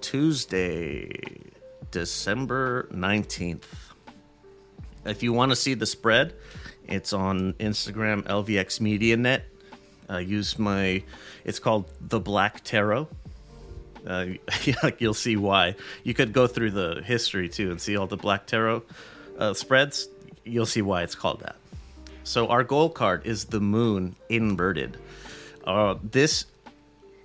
Tuesday, December 19th. If you want to see the spread, it's on Instagram, LVX Media Net. Uh, use my, it's called The Black Tarot. Uh, you'll see why. You could go through the history too and see all the Black Tarot uh, spreads. You'll see why it's called that. So, our goal card is the moon inverted. Uh, this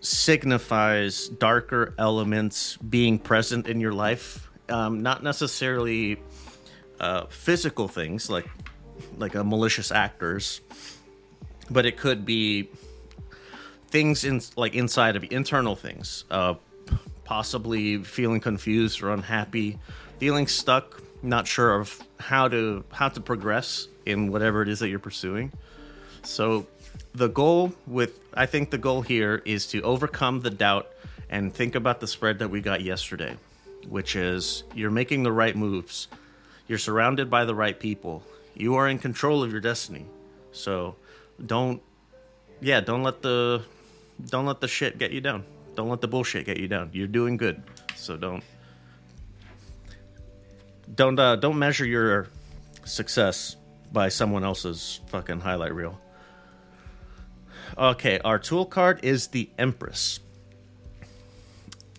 signifies darker elements being present in your life, um, not necessarily uh, physical things like like a malicious actors, but it could be things in like inside of internal things, uh, possibly feeling confused or unhappy, feeling stuck, not sure of how to how to progress in whatever it is that you're pursuing. So the goal with I think the goal here is to overcome the doubt and think about the spread that we got yesterday, which is you're making the right moves. You're surrounded by the right people. You are in control of your destiny. So don't yeah, don't let the don't let the shit get you down. Don't let the bullshit get you down. You're doing good. So don't don't uh, don't measure your success by someone else's fucking highlight reel. Okay, our tool card is the Empress.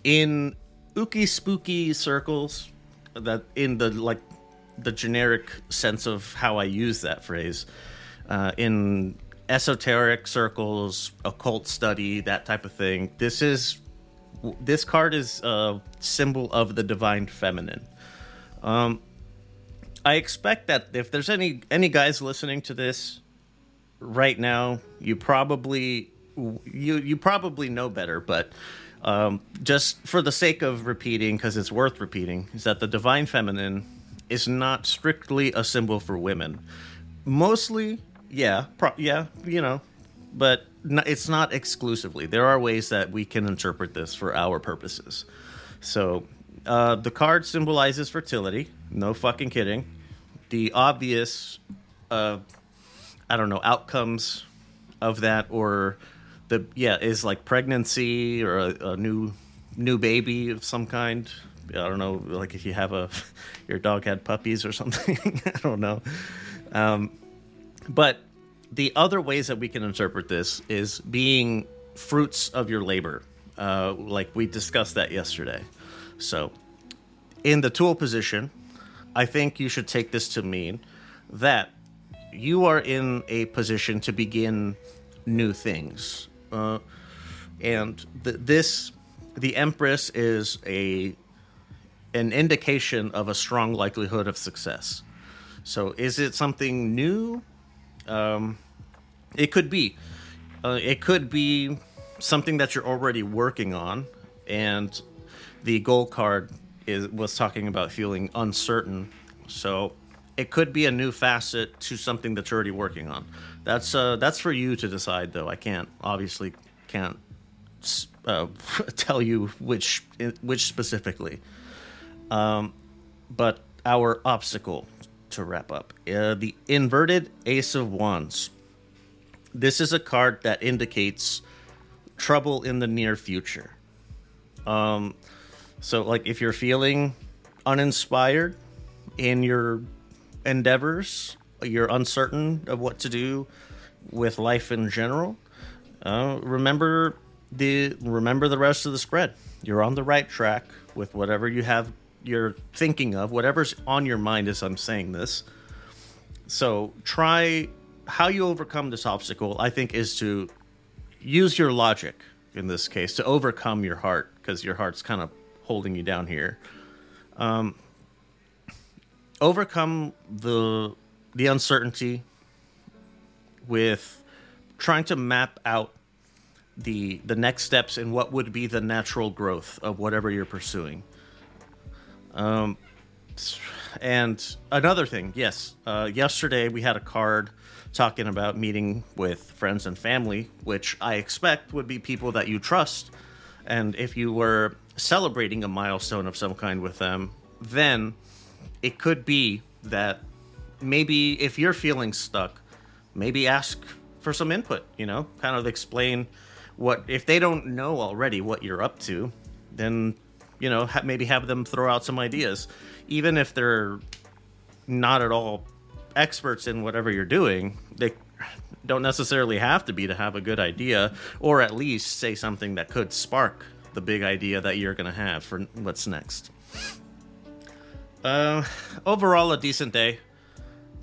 In ooky spooky circles, that in the like the generic sense of how I use that phrase, uh, in esoteric circles, occult study, that type of thing. This is this card is a symbol of the divine feminine. Um, I expect that if there's any any guys listening to this right now, you probably you you probably know better, but um, just for the sake of repeating, because it's worth repeating, is that the divine feminine is not strictly a symbol for women. Mostly, yeah, pro- yeah, you know, but it's not exclusively. There are ways that we can interpret this for our purposes. So, uh, the card symbolizes fertility. No fucking kidding. The obvious uh, I don't know outcomes of that or the yeah is like pregnancy or a, a new new baby of some kind. I don't know, like if you have a your dog had puppies or something. I don't know. Um, but the other ways that we can interpret this is being fruits of your labor, uh, like we discussed that yesterday. So, in the tool position, I think you should take this to mean that you are in a position to begin new things. Uh, and the, this, the Empress is a an indication of a strong likelihood of success. So, is it something new? Um, it could be. Uh, it could be something that you're already working on, and the goal card is was talking about feeling uncertain. So it could be a new facet to something that's already working on. That's uh, that's for you to decide, though. I can't obviously can't uh, tell you which which specifically. Um, but our obstacle to wrap up uh, the inverted Ace of Wands. This is a card that indicates trouble in the near future. Um, so like if you're feeling uninspired in your endeavors, you're uncertain of what to do with life in general, uh, remember the remember the rest of the spread. You're on the right track with whatever you have you're thinking of, whatever's on your mind as I'm saying this. So try how you overcome this obstacle. I think is to use your logic in this case to overcome your heart because your heart's kind of holding you down here. Um, overcome the the uncertainty with trying to map out the the next steps and what would be the natural growth of whatever you're pursuing. Um, and another thing, yes, uh, yesterday we had a card talking about meeting with friends and family, which I expect would be people that you trust. And if you were celebrating a milestone of some kind with them, then it could be that maybe if you're feeling stuck, maybe ask for some input, you know, kind of explain what if they don't know already what you're up to, then you know, ha- maybe have them throw out some ideas, even if they're not at all experts in whatever you're doing. They don't necessarily have to be to have a good idea, or at least say something that could spark the big idea that you're going to have for what's next. Uh, overall, a decent day.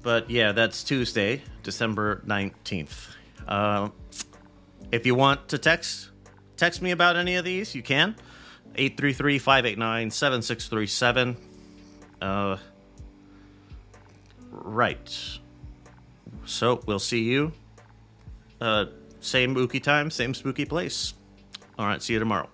But yeah, that's Tuesday, December 19th. Uh, if you want to text, text me about any of these, you can. 833 589 7637. Uh, right. So we'll see you. Uh, same spooky time, same spooky place. All right, see you tomorrow.